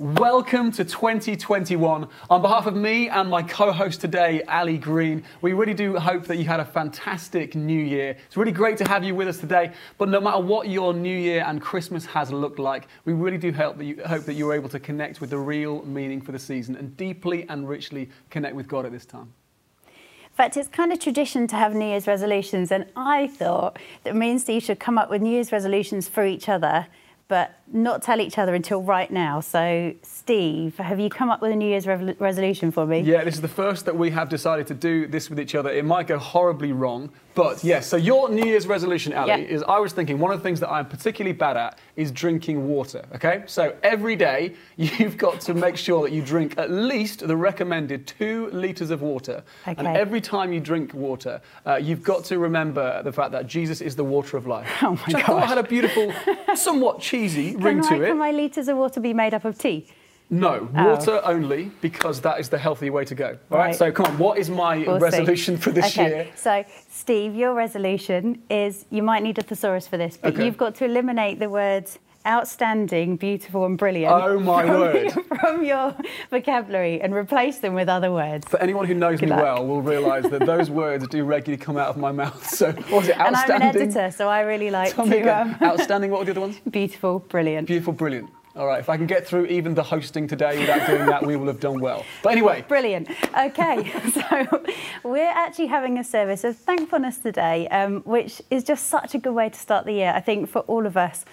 Welcome to 2021. On behalf of me and my co host today, Ali Green, we really do hope that you had a fantastic new year. It's really great to have you with us today. But no matter what your new year and Christmas has looked like, we really do help that you, hope that you were able to connect with the real meaning for the season and deeply and richly connect with God at this time. In fact, it's kind of tradition to have New Year's resolutions, and I thought that me and Steve should come up with New Year's resolutions for each other but not tell each other until right now. So, Steve, have you come up with a New Year's re- resolution for me? Yeah, this is the first that we have decided to do this with each other. It might go horribly wrong, but yes. So your New Year's resolution, Ali, is I was thinking one of the things that I'm particularly bad at is drinking water. Okay, so every day you've got to make sure that you drink at least the recommended two liters of water, okay. and every time you drink water, uh, you've got to remember the fact that Jesus is the water of life. Oh my god! I thought I had a beautiful, somewhat cheesy ring to it. Can my litres of water be made up of tea? No, oh. water only because that is the healthy way to go. All right. right so come on, what is my we'll resolution see. for this okay. year? So, Steve, your resolution is you might need a thesaurus for this, but okay. you've got to eliminate the words outstanding, beautiful, and brilliant. Oh my from word! Your, from your vocabulary and replace them with other words. For anyone who knows Good me luck. well, will realise that those words do regularly come out of my mouth. So, what was it? Outstanding. And I'm an editor, so I really like Tell to. Um, outstanding. What were the other ones? Beautiful, brilliant. Beautiful, brilliant. All right, if I can get through even the hosting today without doing that, we will have done well. But anyway. Brilliant. Okay, so we're actually having a service of thankfulness today, um, which is just such a good way to start the year, I think, for all of us.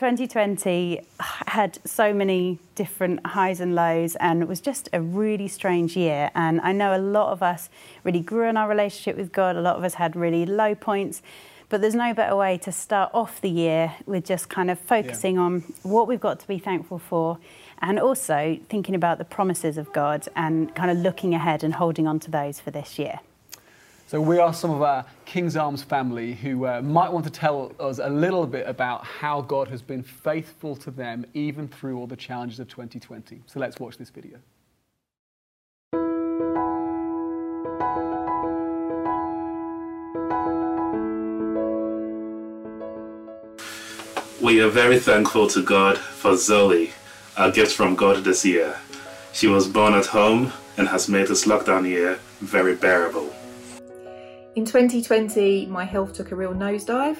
2020 had so many different highs and lows, and it was just a really strange year. And I know a lot of us really grew in our relationship with God, a lot of us had really low points. But there's no better way to start off the year with just kind of focusing yeah. on what we've got to be thankful for and also thinking about the promises of God and kind of looking ahead and holding on to those for this year. So we are some of our King's Arms family who uh, might want to tell us a little bit about how God has been faithful to them even through all the challenges of 2020. So let's watch this video. We are very thankful to God for Zoe, our gift from God this year. She was born at home and has made this lockdown year very bearable. In 2020, my health took a real nosedive.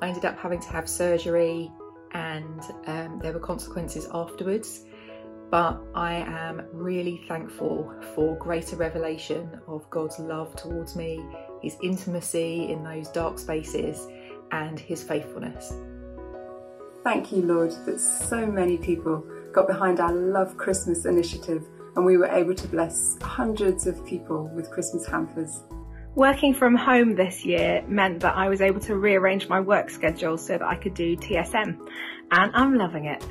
I ended up having to have surgery and um, there were consequences afterwards. But I am really thankful for greater revelation of God's love towards me, His intimacy in those dark spaces, and His faithfulness. Thank you, Lord, that so many people got behind our Love Christmas initiative and we were able to bless hundreds of people with Christmas hampers. Working from home this year meant that I was able to rearrange my work schedule so that I could do TSM, and I'm loving it.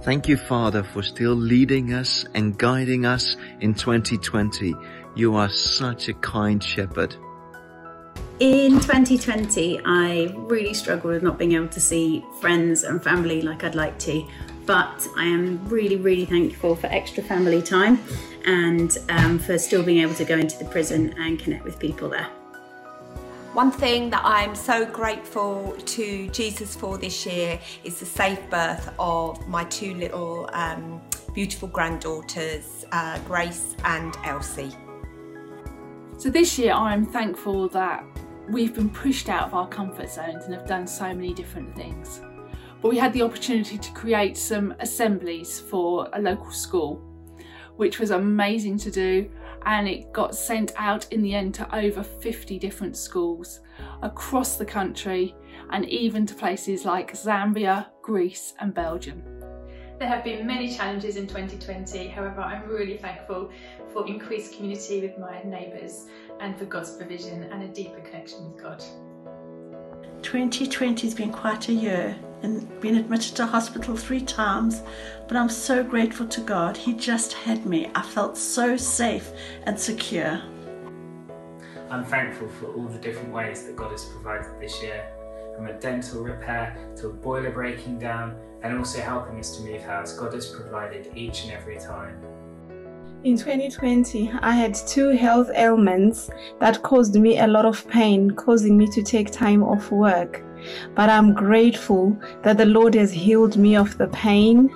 Thank you, Father, for still leading us and guiding us in 2020. You are such a kind shepherd. In 2020, I really struggled with not being able to see friends and family like I'd like to but I am really, really thankful for extra family time and um, for still being able to go into the prison and connect with people there. One thing that I'm so grateful to Jesus for this year is the safe birth of my two little um, beautiful granddaughters, uh, Grace and Elsie. So this year I'm thankful that we've been pushed out of our comfort zones and have done so many different things but we had the opportunity to create some assemblies for a local school, which was amazing to do. And it got sent out in the end to over 50 different schools across the country and even to places like Zambia, Greece, and Belgium. There have been many challenges in 2020, however, I'm really thankful for increased community with my neighbours and for God's provision and a deeper connection with God. 2020 has been quite a year and been admitted to hospital three times, but I'm so grateful to God. He just had me. I felt so safe and secure. I'm thankful for all the different ways that God has provided this year, from a dental repair to a boiler breaking down, and also helping us to move house. God has provided each and every time. In 2020, I had two health ailments that caused me a lot of pain, causing me to take time off work. But I'm grateful that the Lord has healed me of the pain.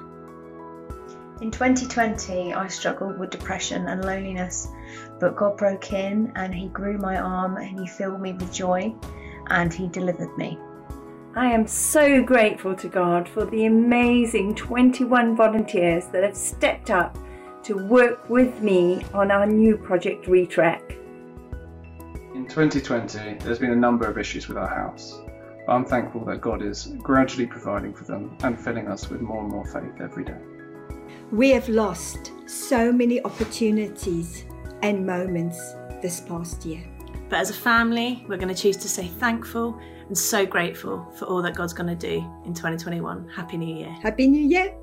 In 2020, I struggled with depression and loneliness, but God broke in and He grew my arm and He filled me with joy and He delivered me. I am so grateful to God for the amazing 21 volunteers that have stepped up to work with me on our new project Retrack. In 2020, there's been a number of issues with our house. But I'm thankful that God is gradually providing for them and filling us with more and more faith every day. We have lost so many opportunities and moments this past year. But as a family, we're going to choose to say thankful and so grateful for all that God's going to do in 2021. Happy New Year. Happy New Year.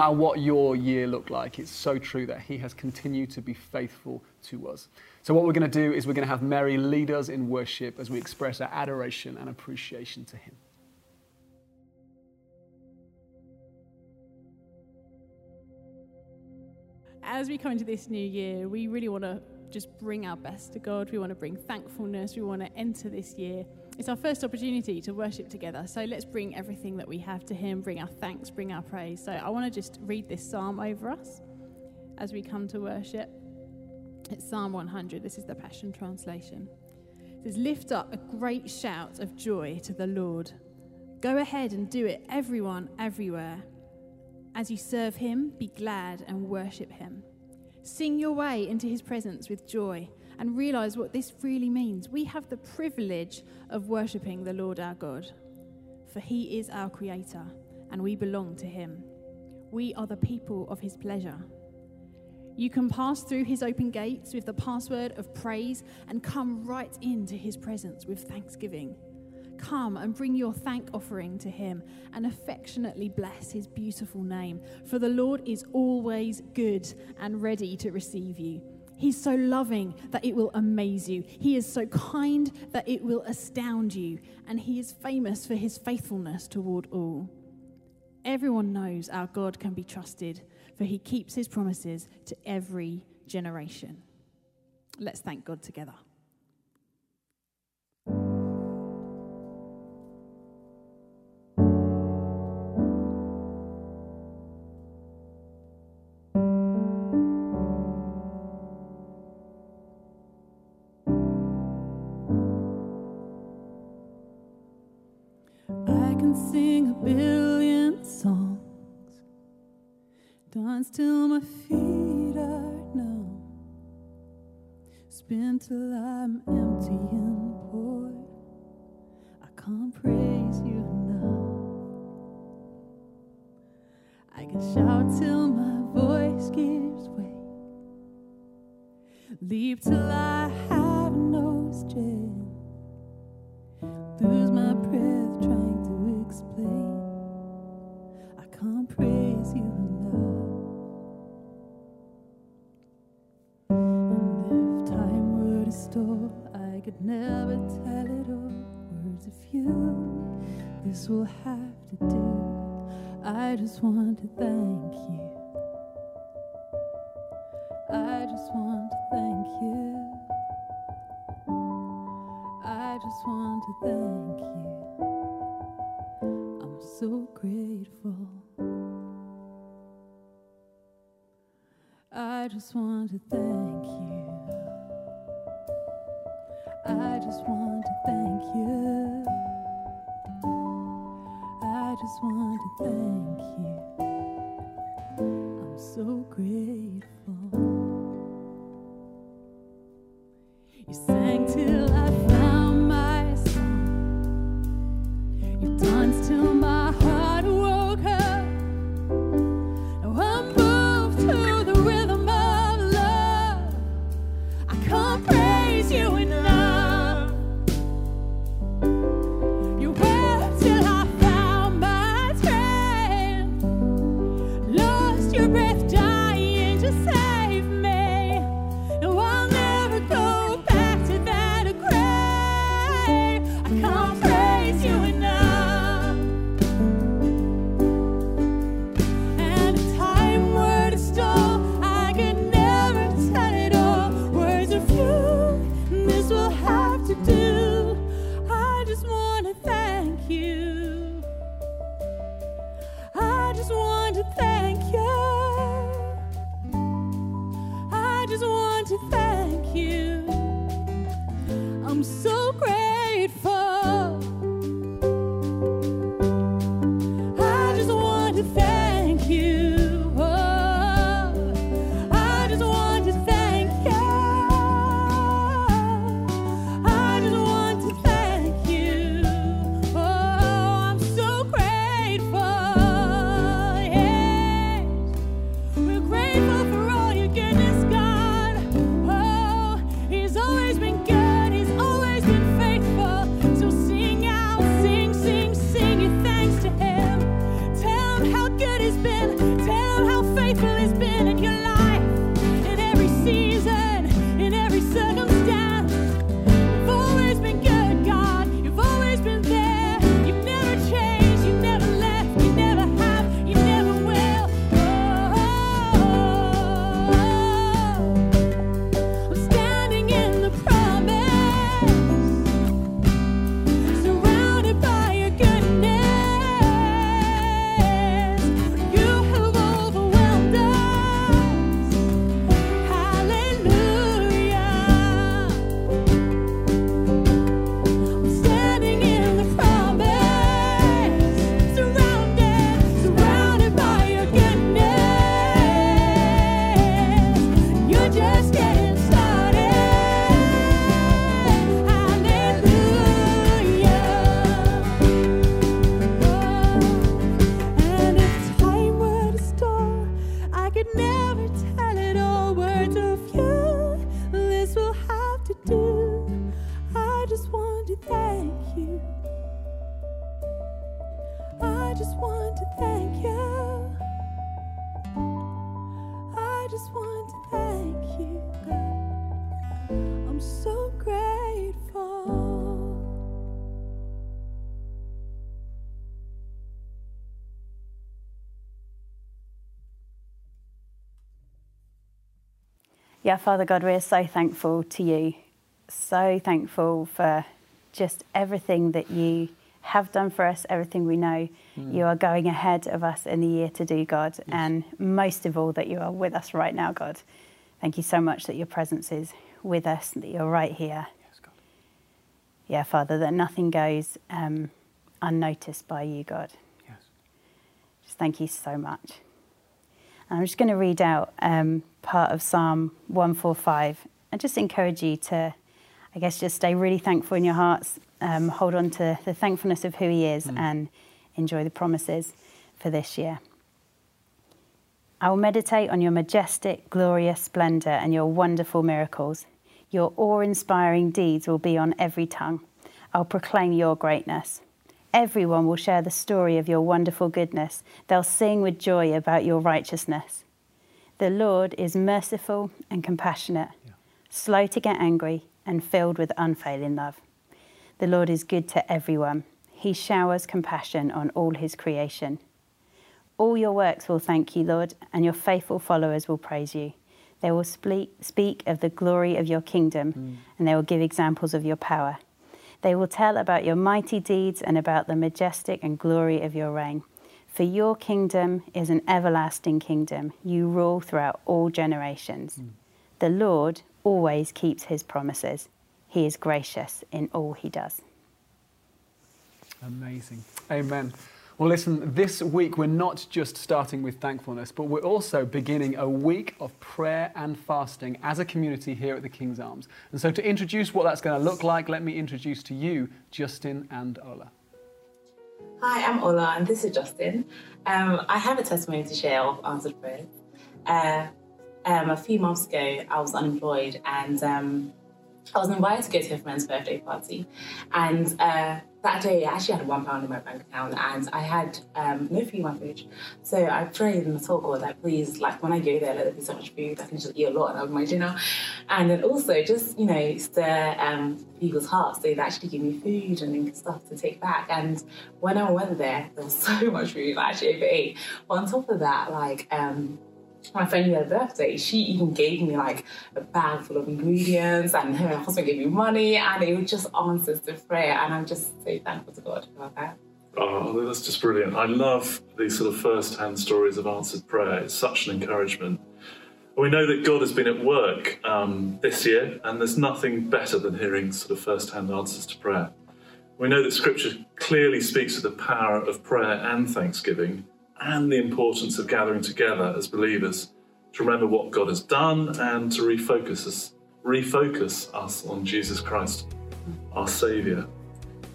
Matter what your year looked like, it's so true that He has continued to be faithful to us. So, what we're going to do is we're going to have Mary lead us in worship as we express our adoration and appreciation to Him. As we come into this new year, we really want to just bring our best to God. We want to bring thankfulness. We want to enter this year it's our first opportunity to worship together. So let's bring everything that we have to Him, bring our thanks, bring our praise. So I want to just read this psalm over us as we come to worship. It's Psalm 100. This is the Passion Translation. It says, Lift up a great shout of joy to the Lord. Go ahead and do it, everyone, everywhere. As you serve Him, be glad and worship Him. Sing your way into His presence with joy and realize what this really means. We have the privilege of worshipping the Lord our God, for he is our creator and we belong to him. We are the people of his pleasure. You can pass through his open gates with the password of praise and come right into his presence with thanksgiving. Come and bring your thank offering to him and affectionately bless his beautiful name, for the Lord is always good and ready to receive you. He's so loving that it will amaze you. He is so kind that it will astound you. And he is famous for his faithfulness toward all. Everyone knows our God can be trusted, for he keeps his promises to every generation. Let's thank God together. Till my feet are numb. Spin till I'm empty and poor. I can't praise you enough. I can shout till my voice gives way. Leap till I have could never tell it all. Words of you, this will have to do. I just want to thank you. I just want to thank you. I just want to thank you. I'm so grateful. I just want to thank you. I just want to thank you. I just want to thank you. I'm so grateful. to thank you. I'm so Yeah, Father God, we're so thankful to you. So thankful for just everything that you have done for us, everything we know. Mm. You are going ahead of us in the year to do, God, and most of all, that you are with us right now, God. Thank you so much that your presence is with us, that you're right here. Yes, God. Yeah, Father, that nothing goes um, unnoticed by you, God. Yes. Just thank you so much. I'm just going to read out um, part of Psalm 145 and just encourage you to, I guess, just stay really thankful in your hearts, um, hold on to the thankfulness of who He is, and enjoy the promises for this year. I will meditate on your majestic, glorious splendour and your wonderful miracles. Your awe inspiring deeds will be on every tongue. I'll proclaim your greatness. Everyone will share the story of your wonderful goodness. They'll sing with joy about your righteousness. The Lord is merciful and compassionate, slow to get angry, and filled with unfailing love. The Lord is good to everyone. He showers compassion on all his creation. All your works will thank you, Lord, and your faithful followers will praise you. They will speak, of the glory of your kingdom, mm. and they will give examples of your power. They will tell about your mighty deeds and about the majestic and glory of your reign. For your kingdom is an everlasting kingdom. You rule throughout all generations. Hmm. The Lord always keeps his promises. He is gracious in all he does. Amazing. Amen. Well, listen, this week we're not just starting with thankfulness, but we're also beginning a week of prayer and fasting as a community here at the King's Arms. And so, to introduce what that's going to look like, let me introduce to you Justin and Ola. Hi, I'm Ola, and this is Justin. Um, I have a testimony to share of answered prayers. Uh, um, a few months ago, I was unemployed, and um, I was invited to go to a friend's birthday party. And uh, that day, I actually had one pound in my bank account, and I had um, no food in my fridge. So I prayed and I told God, like, please, like, when I go there, let there be so much food, I can just eat a lot and have my dinner. And then also, just, you know, stir um, people's hearts. So They'd actually give me food and stuff to take back. And when I went there, there was so much food, I actually overate. But on top of that, like, um, my friend had a birthday, she even gave me like a bag full of ingredients, and her husband gave me money, and it was just answers to prayer. And I'm just so thankful to God about that. Oh, that's just brilliant. I love these sort of first hand stories of answered prayer. It's such an encouragement. We know that God has been at work um, this year, and there's nothing better than hearing sort of first hand answers to prayer. We know that Scripture clearly speaks of the power of prayer and thanksgiving and the importance of gathering together as believers to remember what God has done and to refocus us, refocus us on Jesus Christ, our Saviour.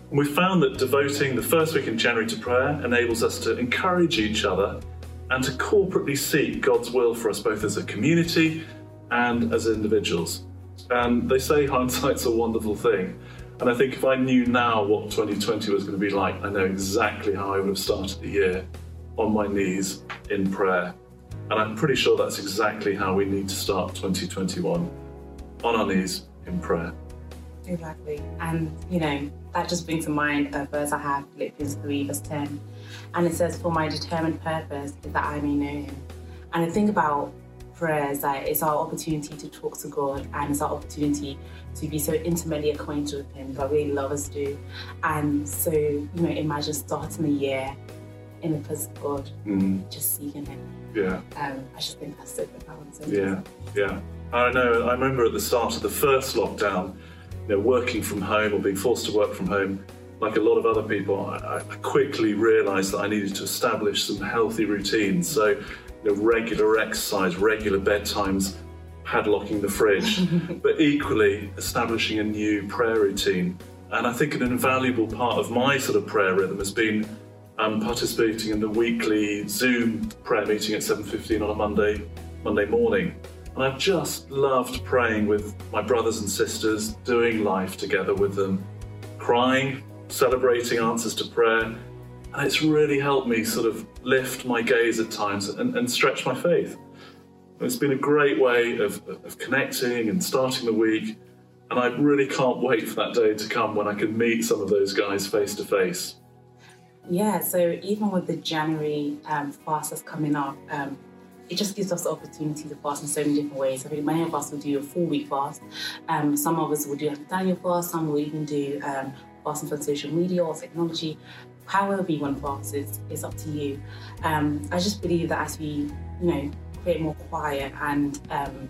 And we found that devoting the first week in January to prayer enables us to encourage each other and to corporately seek God's will for us both as a community and as individuals. And they say hindsight's a wonderful thing. And I think if I knew now what 2020 was going to be like, I know exactly how I would have started the year on my knees in prayer. And I'm pretty sure that's exactly how we need to start 2021 on our knees in prayer. Exactly. And, you know, that just brings to mind a verse I have, Philippians 3, verse 10. And it says, For my determined purpose is that I may know him. And I think about prayers that it's our opportunity to talk to God and it's our opportunity to be so intimately acquainted with him that really love us do. And so, you know, imagine starting the year in the presence of God, Mm. just seeking him. Yeah. Um, I just think that's so profound. So Yeah, yeah. I know. I remember at the start of the first lockdown, you know, working from home or being forced to work from home, like a lot of other people, I, I quickly realised that I needed to establish some healthy routines. So, you know, regular exercise, regular bedtimes, padlocking the fridge, but equally establishing a new prayer routine. And I think an invaluable part of my sort of prayer rhythm has been um, participating in the weekly Zoom prayer meeting at 7:15 on a Monday Monday morning. And I've just loved praying with my brothers and sisters, doing life together with them, crying, celebrating answers to prayer, And it's really helped me sort of lift my gaze at times and, and stretch my faith. It's been a great way of, of connecting and starting the week. And I really can't wait for that day to come when I can meet some of those guys face to face. Yeah, so even with the January um, fast that's coming up, um, it just gives us the opportunity to fast in so many different ways. I think many of us will do a full week fast. Um, some of us will do a Daniel fast. Some will even do um, fasting for social media or technology. However you want to fast is, up to you. Um, I just believe that as we, you know, create more quiet and um,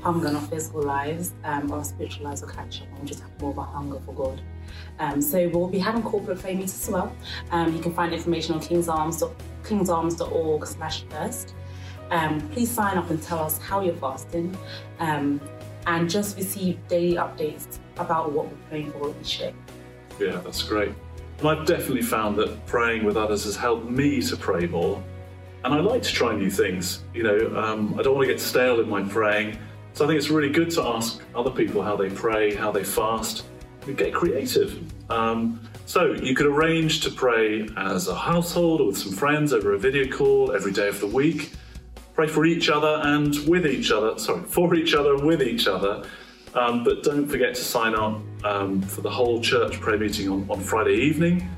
hunger in our physical lives, um, our spiritual lives will catch up and we just have more of a hunger for God. Um, so we'll be having corporate prayer meetings as well. Um, you can find information on kingsarms, kingsarms.org slash thirst. Um, please sign up and tell us how you're fasting um, and just receive daily updates about what we're praying for each day. Yeah, that's great. And I've definitely found that praying with others has helped me to pray more. And I like to try new things. You know, um, I don't want to get stale in my praying. So I think it's really good to ask other people how they pray, how they fast, get creative. Um, so you could arrange to pray as a household or with some friends over a video call every day of the week. Pray for each other and with each other, sorry, for each other and with each other. Um, but don't forget to sign up um, for the whole church prayer meeting on, on Friday evening,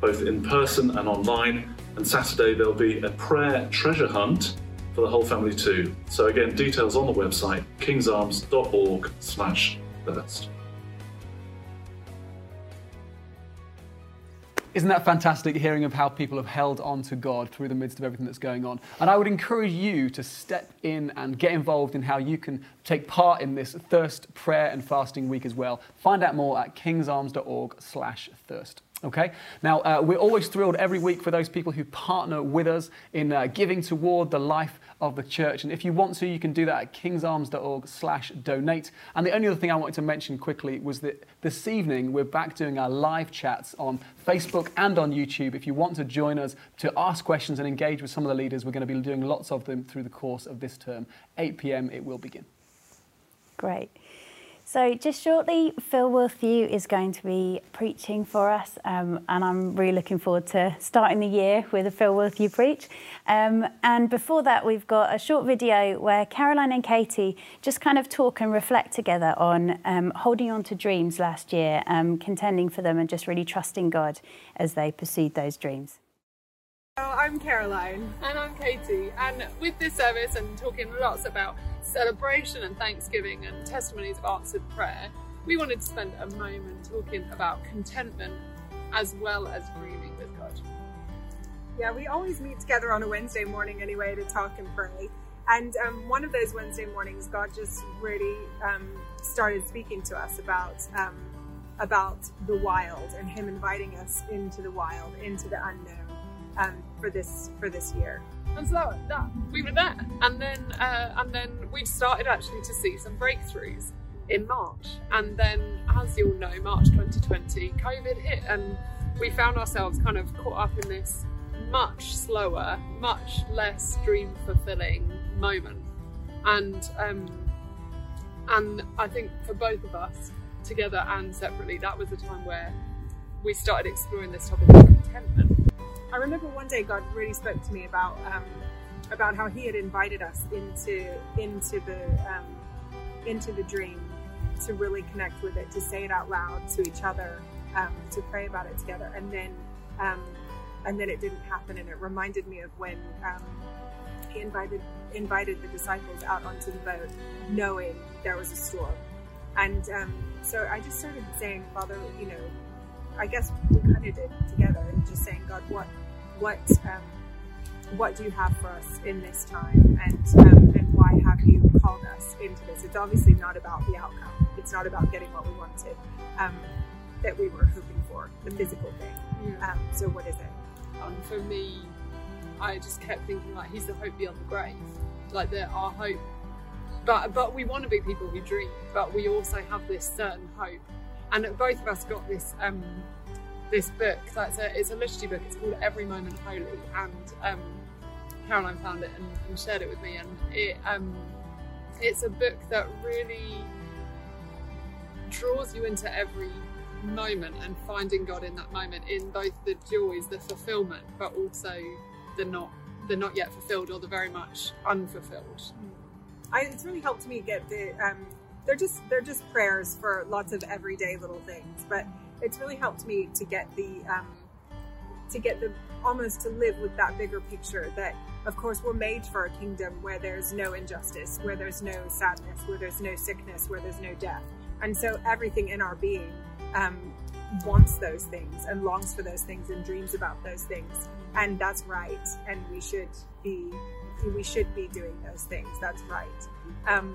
both in person and online. And Saturday there'll be a prayer treasure hunt for the whole family too. So again, details on the website kingsarms.org slash thirst. Isn't that fantastic hearing of how people have held on to God through the midst of everything that's going on? And I would encourage you to step in and get involved in how you can take part in this thirst prayer and fasting week as well. Find out more at kingsarms.org/thirst. Okay. Now uh, we're always thrilled every week for those people who partner with us in uh, giving toward the life of the church. And if you want to, you can do that at kingsarms.org slash donate. And the only other thing I wanted to mention quickly was that this evening we're back doing our live chats on Facebook and on YouTube. If you want to join us to ask questions and engage with some of the leaders, we're going to be doing lots of them through the course of this term. 8 p.m. it will begin. Great. So, just shortly, Phil Wilthew is going to be preaching for us, um, and I'm really looking forward to starting the year with a Phil Wilthew preach. Um, and before that, we've got a short video where Caroline and Katie just kind of talk and reflect together on um, holding on to dreams last year, um, contending for them, and just really trusting God as they pursued those dreams. I'm Caroline. And I'm Katie. And with this service and talking lots about celebration and thanksgiving and testimonies of answered prayer, we wanted to spend a moment talking about contentment as well as grieving with God. Yeah, we always meet together on a Wednesday morning anyway to talk and pray. And um, one of those Wednesday mornings, God just really um, started speaking to us about um, about the wild and Him inviting us into the wild, into the unknown um, for this for this year. And so that, that we were there, and then uh, and then we started actually to see some breakthroughs in March. And then, as you all know, March 2020, COVID hit, and we found ourselves kind of caught up in this much slower, much less dream fulfilling moment. And um, and I think for both of us, together and separately, that was a time where we started exploring this topic of contentment. I remember one day God really spoke to me about um, about how He had invited us into into the um, into the dream to really connect with it, to say it out loud to each other, um, to pray about it together, and then um, and then it didn't happen, and it reminded me of when um, He invited invited the disciples out onto the boat, knowing there was a storm, and um, so I just started saying, Father, you know, I guess we kind of did together, and just saying, God, what what um, what do you have for us in this time, and um, and why have you called us into this? It's obviously not about the outcome. It's not about getting what we wanted um, that we were hoping for, the physical thing. Yeah. Um, so what is it? And for me, I just kept thinking like He's the hope beyond the grave, like that our hope. But but we want to be people who dream, but we also have this certain hope, and both of us got this. Um, this book. That's a, it's a liturgy book. It's called Every Moment Holy, and um, Caroline found it and, and, shared it with me. And it um, it's a book that really draws you into every moment and finding God in that moment in both the joys, the fulfillment, but also the not the not yet fulfilled or the very much unfulfilled. I, it's really helped me get the um, they're just they're just prayers for lots of everyday little things but it's really helped me to get the um, to get the almost to live with that bigger picture that of course we're made for a kingdom where there's no injustice where there's no sadness where there's no sickness where there's no death. And so everything in our being um, wants those things and longs for those things and dreams about those things. And that's right. And we should be we should be doing those things. That's right. Um,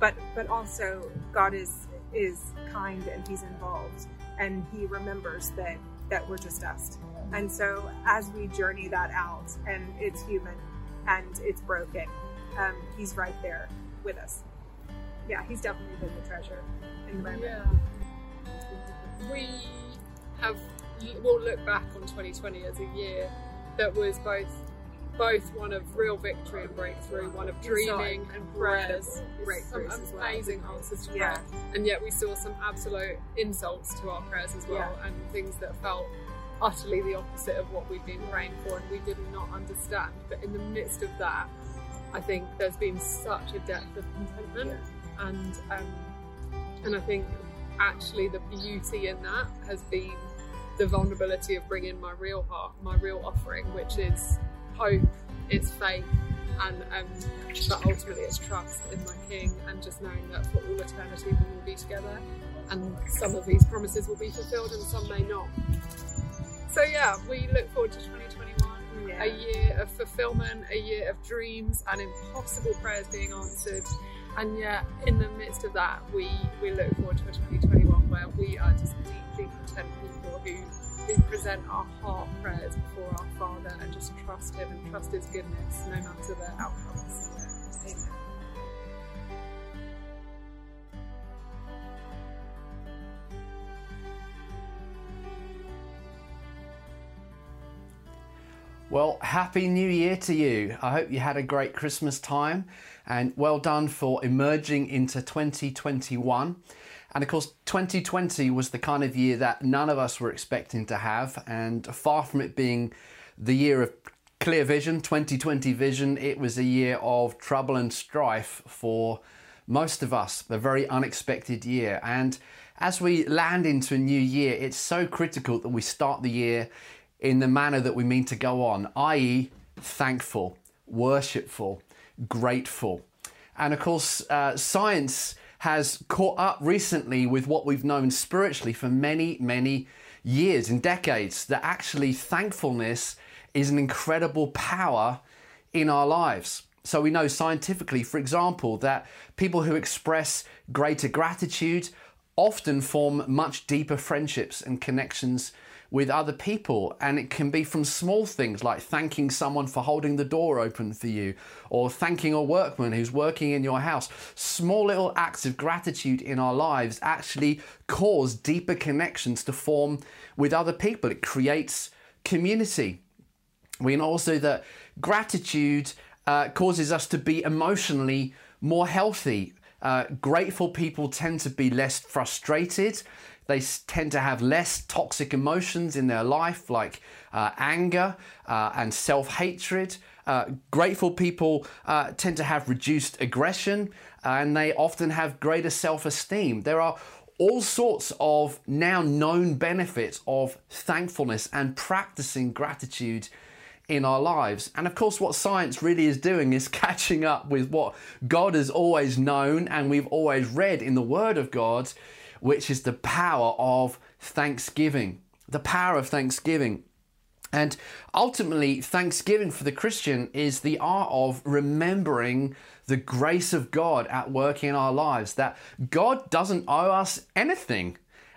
but but also God is is kind and He's involved and He remembers that that we're just dust. And so as we journey that out, and it's human and it's broken, um, He's right there with us. Yeah, He's definitely been the treasure in the moment. Yeah. We have we'll look back on 2020 as a year that was both both one of real victory and breakthrough, one of dreaming and prayers, some amazing well. answers to prayer, yeah. and yet we saw some absolute insults to our prayers as well, yeah. and things that felt utterly the opposite of what we've been praying for, and we did not understand. But in the midst of that, I think there's been such a depth of contentment, yeah. and um, and I think actually the beauty in that has been the vulnerability of bringing my real heart, my real offering, which is hope, it's faith, and um, but ultimately it's trust in my King, and just knowing that for all eternity we will be together, and some of these promises will be fulfilled and some may not. So yeah, we look forward to 2021, yeah. a year of fulfillment, a year of dreams and impossible prayers being answered. And yet, in the midst of that, we, we look forward to a 2021 where we are just deeply content people who we present our heart prayers before our Father and just trust Him and trust His goodness no matter the outcomes. Amen. Well, Happy New Year to you. I hope you had a great Christmas time and well done for emerging into 2021. And of course, 2020 was the kind of year that none of us were expecting to have. And far from it being the year of clear vision, 2020 vision, it was a year of trouble and strife for most of us, a very unexpected year. And as we land into a new year, it's so critical that we start the year in the manner that we mean to go on, i.e., thankful, worshipful, grateful. And of course, uh, science has caught up recently with what we've known spiritually for many, many years and decades that actually thankfulness is an incredible power in our lives. So we know scientifically, for example, that people who express greater gratitude often form much deeper friendships and connections with other people. And it can be from small things like thanking someone for holding the door open for you or thanking a workman who's working in your house. Small little acts of gratitude in our lives actually cause deeper connections to form with other people. It creates community. We know also that gratitude uh, causes us to be emotionally more healthy. Uh, grateful people tend to be less frustrated. They tend to have less toxic emotions in their life, like uh, anger uh, and self hatred. Uh, grateful people uh, tend to have reduced aggression and they often have greater self esteem. There are all sorts of now known benefits of thankfulness and practicing gratitude in our lives. And of course, what science really is doing is catching up with what God has always known and we've always read in the Word of God which is the power of thanksgiving. The power of thanksgiving. And ultimately, thanksgiving for the Christian is the art of remembering the grace of God at work in our lives, that God doesn't owe us anything,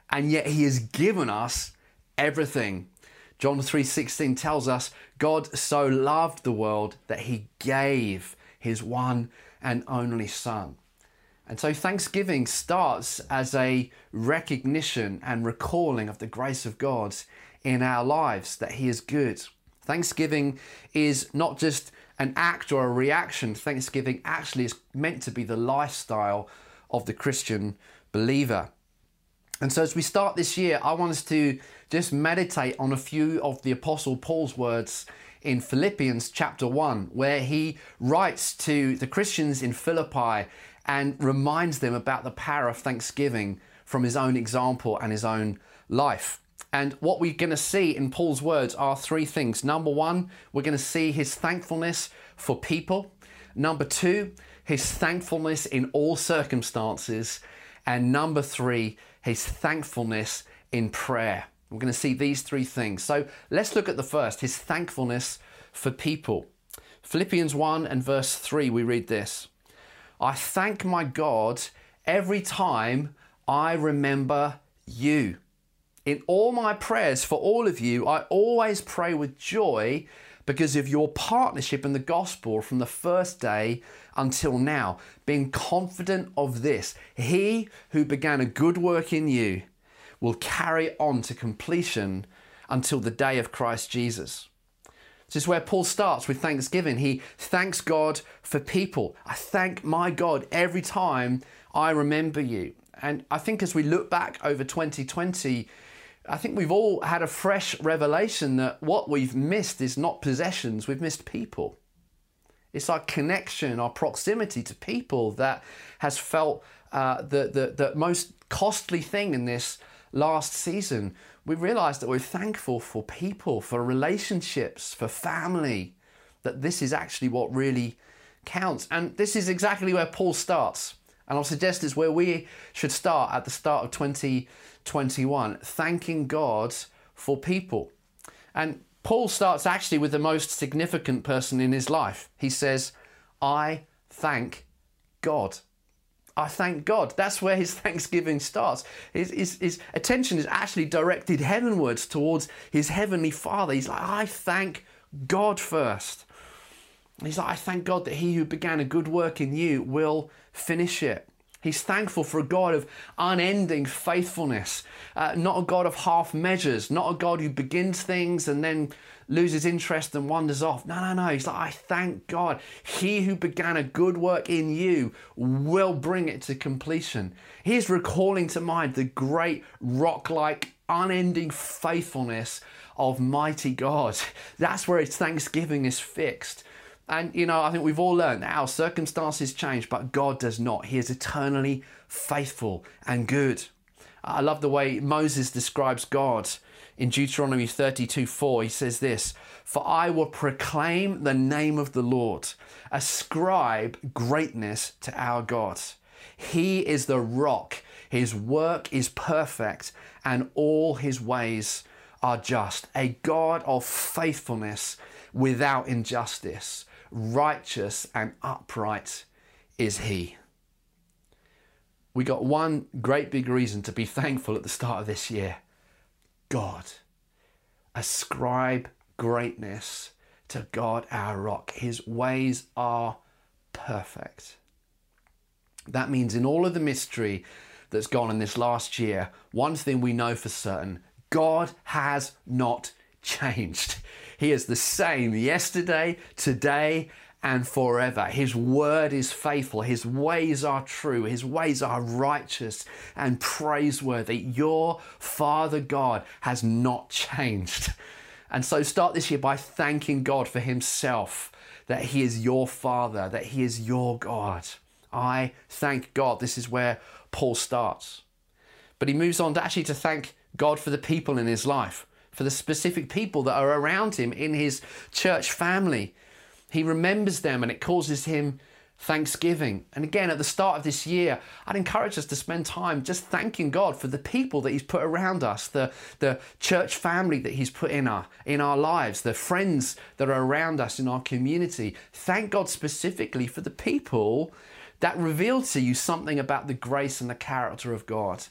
and yet He has given us everything. John 3:16 tells us God so loved the world that he gave his one and only son. And so Thanksgiving starts as a recognition and recalling of the grace of God in our lives, that He is good. Thanksgiving is not just an act or a reaction, Thanksgiving actually is meant to be the lifestyle of the Christian believer. And so, as we start this year, I want us to just meditate on a few of the Apostle Paul's words in Philippians chapter 1, where he writes to the Christians in Philippi and reminds them about the power of thanksgiving from his own example and his own life. And what we're going to see in Paul's words are three things. Number one, we're going to see his thankfulness for people. Number two, his thankfulness in all circumstances. And number three, his thankfulness in prayer. We're going to see these three things. So let's look at the first his thankfulness for people. Philippians 1 and verse 3, we read this I thank my God every time I remember you. In all my prayers for all of you, I always pray with joy because of your partnership in the gospel from the first day until now, being confident of this He who began a good work in you will carry on to completion until the day of Christ Jesus. This is where Paul starts with thanksgiving. He thanks God for people. I thank my God every time I remember you. And I think as we look back over 2020, I think we've all had a fresh revelation that what we've missed is not possessions, we've missed people. It's our connection, our proximity to people that has felt uh, the, the, the most costly thing in this last season, we realized that we're thankful for people, for relationships, for family, that this is actually what really counts. And this is exactly where Paul starts. And I'll suggest is where we should start at the start of 2021, thanking God for people. And Paul starts actually with the most significant person in his life. He says, I thank God. I thank God. That's where his thanksgiving starts. His, his, his, attention is actually directed heavenwards towards his heavenly Father. He's like, I thank God first. He's like, I thank God that he who began a good work in you will finish it. He's thankful for a God of unending faithfulness, uh, not a God of half measures, not a God who begins things and then loses interest and wanders off. No, no, no. He's like, I thank God. He who began a good work in you will bring it to completion. He's recalling to mind the great rock like, unending faithfulness of mighty God. That's where his thanksgiving is fixed. And you know, I think we've all learned that our circumstances change, but God does not. He is eternally faithful and good. I love the way Moses describes God in Deuteronomy 32 4, he says this For I will proclaim the name of the Lord, ascribe greatness to our God. He is the rock, his work is perfect, and all his ways are just. A God of faithfulness without injustice, righteous and upright is he. We got one great big reason to be thankful at the start of this year God. Ascribe greatness to God our rock. His ways are perfect. That means in all of the mystery that's gone in this last year, one thing we know for certain God has not changed. He is the same yesterday, today, and forever. His word is faithful. His ways are true. His ways are righteous and praiseworthy. Your Father God has not changed. And so start this year by thanking God for Himself, that He is your Father, that He is your God. I thank God. This is where Paul starts. But he moves on to actually to thank God for the people in his life, for the specific people that are around him in his church family he remembers them and it causes him thanksgiving. And again, at the start of this year, I'd encourage us to spend time just thanking God for the people that He's put around us, the, the church family that He's put in our, in our lives, the friends that are around us in our community. Thank God specifically for the people that reveal to you something about the grace and the character of God.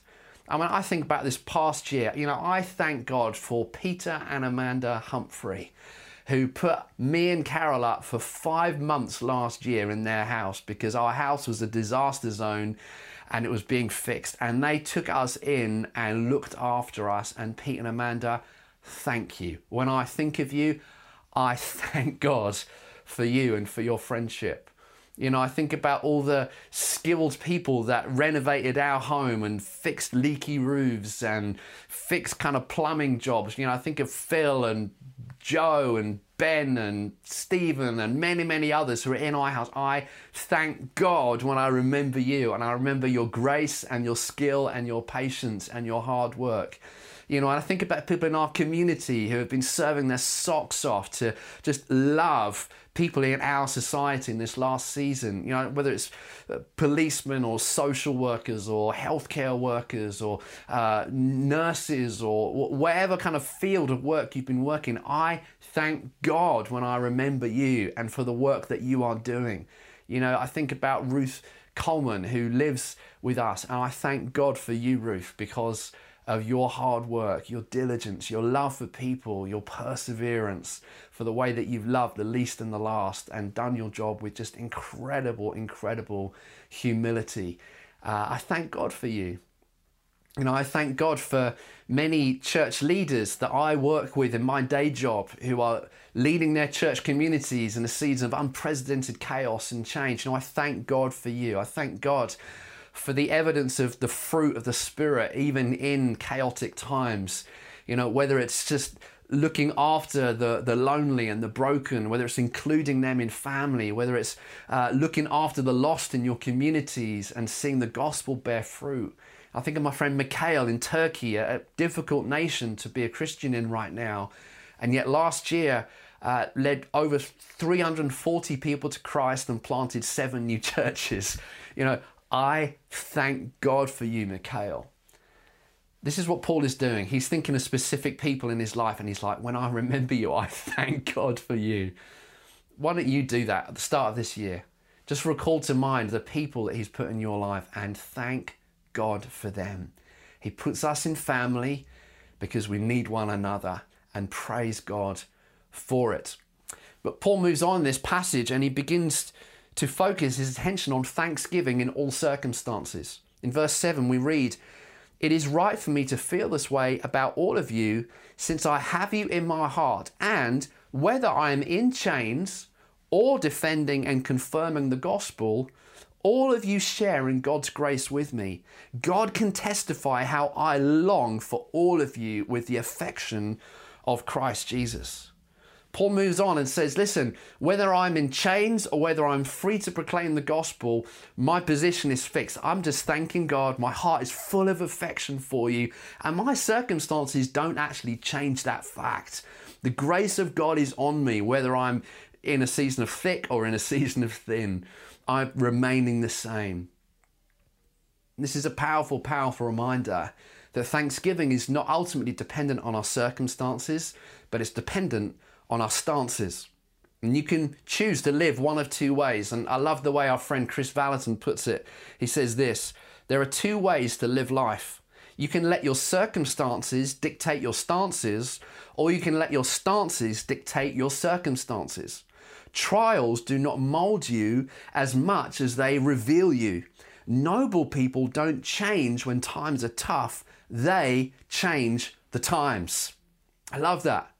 I mean, I think about this past year, you know, I thank God for Peter and Amanda Humphrey who put me and Carol up for five months last year in their house because our house was a disaster zone and it was being fixed. And they took us in and looked after us. And Pete and Amanda, thank you. When I think of you, I thank God for you and for your friendship. You know, I think about all the skilled people that renovated our home and fixed leaky roofs and fixed kind of plumbing jobs. You know, I think of Phil and Joe and Ben and Stephen and many, many others who are in our house. I thank God when I remember you and I remember your grace and your skill and your patience and your hard work. You know, and I think about people in our community who have been serving their socks off to just love people in our society in this last season. You know, whether it's uh, policemen or social workers or healthcare workers or uh, nurses or whatever kind of field of work you've been working. I thank God when I remember you and for the work that you are doing. You know, I think about Ruth Coleman who lives with us, and I thank God for you, Ruth, because of your hard work, your diligence, your love for people, your perseverance, for the way that you've loved the least and the last and done your job with just incredible, incredible humility. Uh, I thank God for you. You know, I thank God for many church leaders that I work with in my day job who are leading their church communities in a season of unprecedented chaos and change. You know, I thank God for you. I thank God for the evidence of the fruit of the Spirit, even in chaotic times. You know, whether it's just looking after the, the lonely and the broken, whether it's including them in family, whether it's uh, looking after the lost in your communities and seeing the gospel bear fruit. I think of my friend Mikhail in Turkey, a difficult nation to be a Christian in right now. And yet last year, uh, led over 340 people to Christ and planted seven new churches. You know, I thank God for you, Mikhail. This is what Paul is doing. He's thinking of specific people in his life, and he's like, When I remember you, I thank God for you. Why don't you do that at the start of this year? Just recall to mind the people that He's put in your life and thank God for them. He puts us in family because we need one another and praise God for it. But Paul moves on this passage and he begins to focus his attention on thanksgiving in all circumstances. In verse 7, we read, It is right for me to feel this way about all of you, since I have you in my heart, and whether I am in chains or defending and confirming the gospel, all of you share in God's grace with me. God can testify how I long for all of you with the affection of Christ Jesus. Paul moves on and says, Listen, whether I'm in chains or whether I'm free to proclaim the gospel, my position is fixed. I'm just thanking God. My heart is full of affection for you, and my circumstances don't actually change that fact. The grace of God is on me, whether I'm in a season of thick or in a season of thin. I'm remaining the same. This is a powerful, powerful reminder that thanksgiving is not ultimately dependent on our circumstances, but it's dependent on our stances. And you can choose to live one of two ways. And I love the way our friend Kris Vallotton puts it. He says this there are two ways to live life. You can let your circumstances dictate your stances, or you can let your stances dictate your circumstances. Trials do not mold you as much as they reveal you. Noble people don't change when times are tough, they change the times. I love that.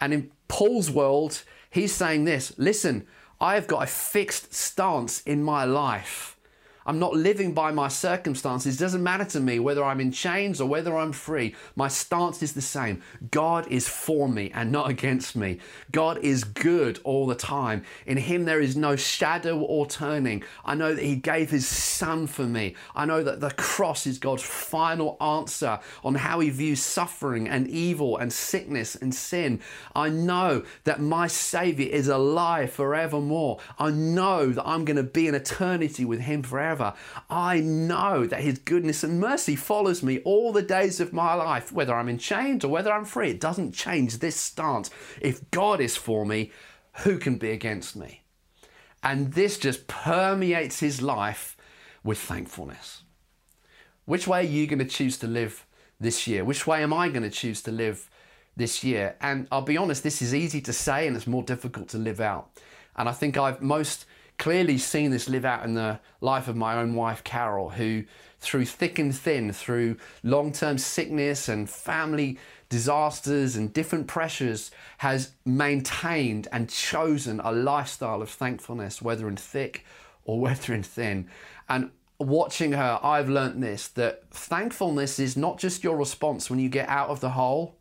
And in Paul's world, he's saying this listen, I have got a fixed stance in my life. I'm not living by my circumstances. It doesn't matter to me whether I'm in chains or whether I'm free. My stance is the same. God is for me and not against me. God is good all the time. In Him there is no shadow or turning. I know that He gave His Son for me. I know that the cross is God's final answer on how He views suffering and evil and sickness and sin. I know that my Savior is alive forevermore. I know that I'm going to be in eternity with Him forever forever. I know that His goodness and mercy follows me all the days of my life, whether I'm in chains or whether I'm free. It doesn't change this stance. If God is for me, who can be against me? And this just permeates his life with thankfulness. Which way are you going to choose to live this year? Which way am I going to choose to live this year? And I'll be honest, this is easy to say and it's more difficult to live out. And I think I've most clearly seen this live out in the life of my own wife, Carol, who, through thick and thin, through long term sickness and family disasters and different pressures, has maintained and chosen a lifestyle of thankfulness, whether in thick or whether in thin. And watching her, I've learnt this that thankfulness is not just your response when you get out of the hole,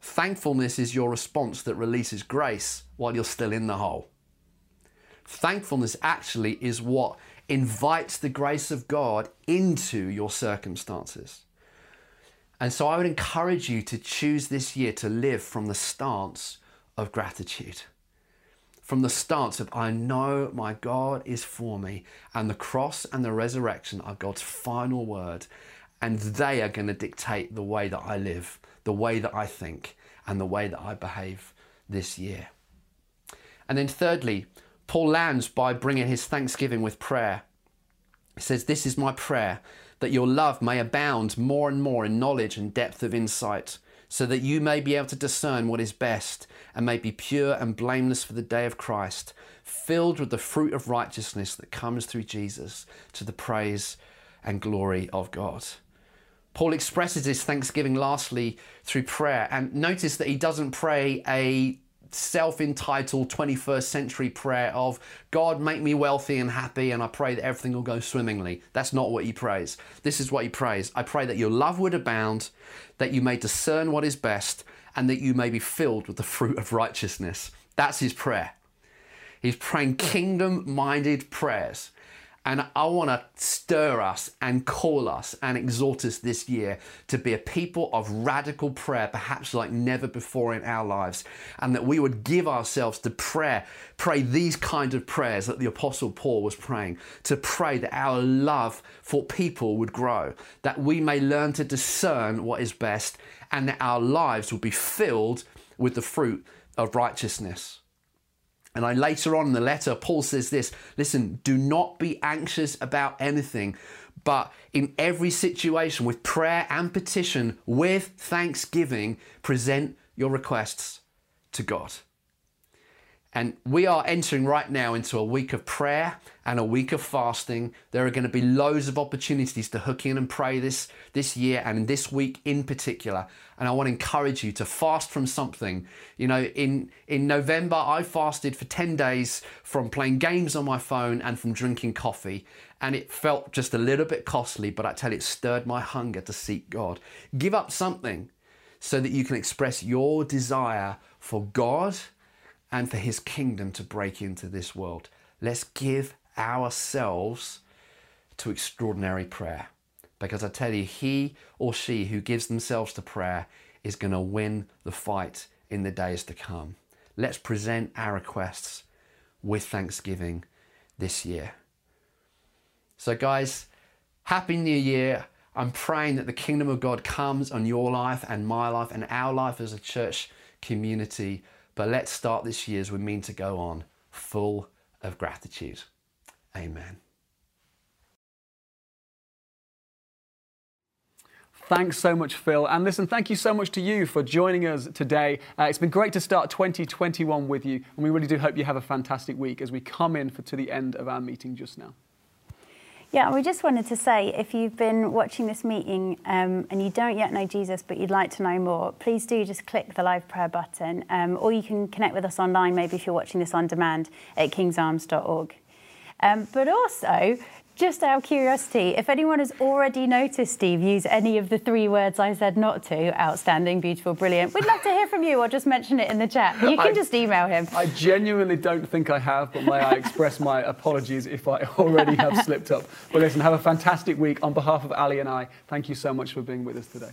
thankfulness is your response that releases grace while you're still in the hole. Thankfulness actually is what invites the grace of God into your circumstances. And so I would encourage you to choose this year to live from the stance of gratitude. From the stance of, I know my God is for me, and the cross and the resurrection are God's final word, and they are going to dictate the way that I live, the way that I think, and the way that I behave this year. And then, thirdly, Paul lands by bringing his thanksgiving with prayer. He says, This is my prayer, that your love may abound more and more in knowledge and depth of insight, so that you may be able to discern what is best and may be pure and blameless for the day of Christ, filled with the fruit of righteousness that comes through Jesus to the praise and glory of God. Paul expresses his thanksgiving lastly through prayer. And notice that he doesn't pray a self entitled 21st century prayer of, God, make me wealthy and happy, and I pray that everything will go swimmingly. That's not what he prays. This is what he prays I pray that your love would abound, that you may discern what is best, and that you may be filled with the fruit of righteousness. That's his prayer. He's praying kingdom minded prayers. And I want to stir us and call us and exhort us this year to be a people of radical prayer, perhaps like never before in our lives. And that we would give ourselves to prayer, pray these kind of prayers that the Apostle Paul was praying, to pray that our love for people would grow, that we may learn to discern what is best, and that our lives will be filled with the fruit of righteousness. And I later on in the letter, Paul says this listen, do not be anxious about anything, but in every situation, with prayer and petition, with thanksgiving, present your requests to God. And we are entering right now into a week of prayer and a week of fasting. There are going to be loads of opportunities to hook in and pray this, this year and this week in particular. And I want to encourage you to fast from something. You know, in, in November, I fasted for 10 days from playing games on my phone and from drinking coffee. And it felt just a little bit costly, but I tell you, it stirred my hunger to seek God. Give up something so that you can express your desire for God and for his kingdom to break into this world. Let's give ourselves to extraordinary prayer. Because I tell you, he or she who gives themselves to prayer is going to win the fight in the days to come. Let's present our requests with thanksgiving this year. So, guys, Happy New Year. I'm praying that the kingdom of God comes on your life and my life and our life as a church community. But let's start this year as we mean to go on, full of gratitude. Amen. Thanks so much, Phil. And listen, thank you so much to you for joining us today. Uh, it's been great to start 2021 with you, and we really do hope you have a fantastic week as we come in for, to the end of our meeting just now. Yeah, we just wanted to say if you've been watching this meeting um, and you don't yet know Jesus but you'd like to know more, please do just click the live prayer button um, or you can connect with us online maybe if you're watching this on demand at kingsarms.org. Um, but also, just out of curiosity, if anyone has already noticed Steve use any of the three words I said not to, outstanding, beautiful, brilliant, we'd love to hear from you or just mention it in the chat. You can I, just email him. I genuinely don't think I have, but may I express my apologies if I already have slipped up. But listen, have a fantastic week. On behalf of Ali and I, thank you so much for being with us today.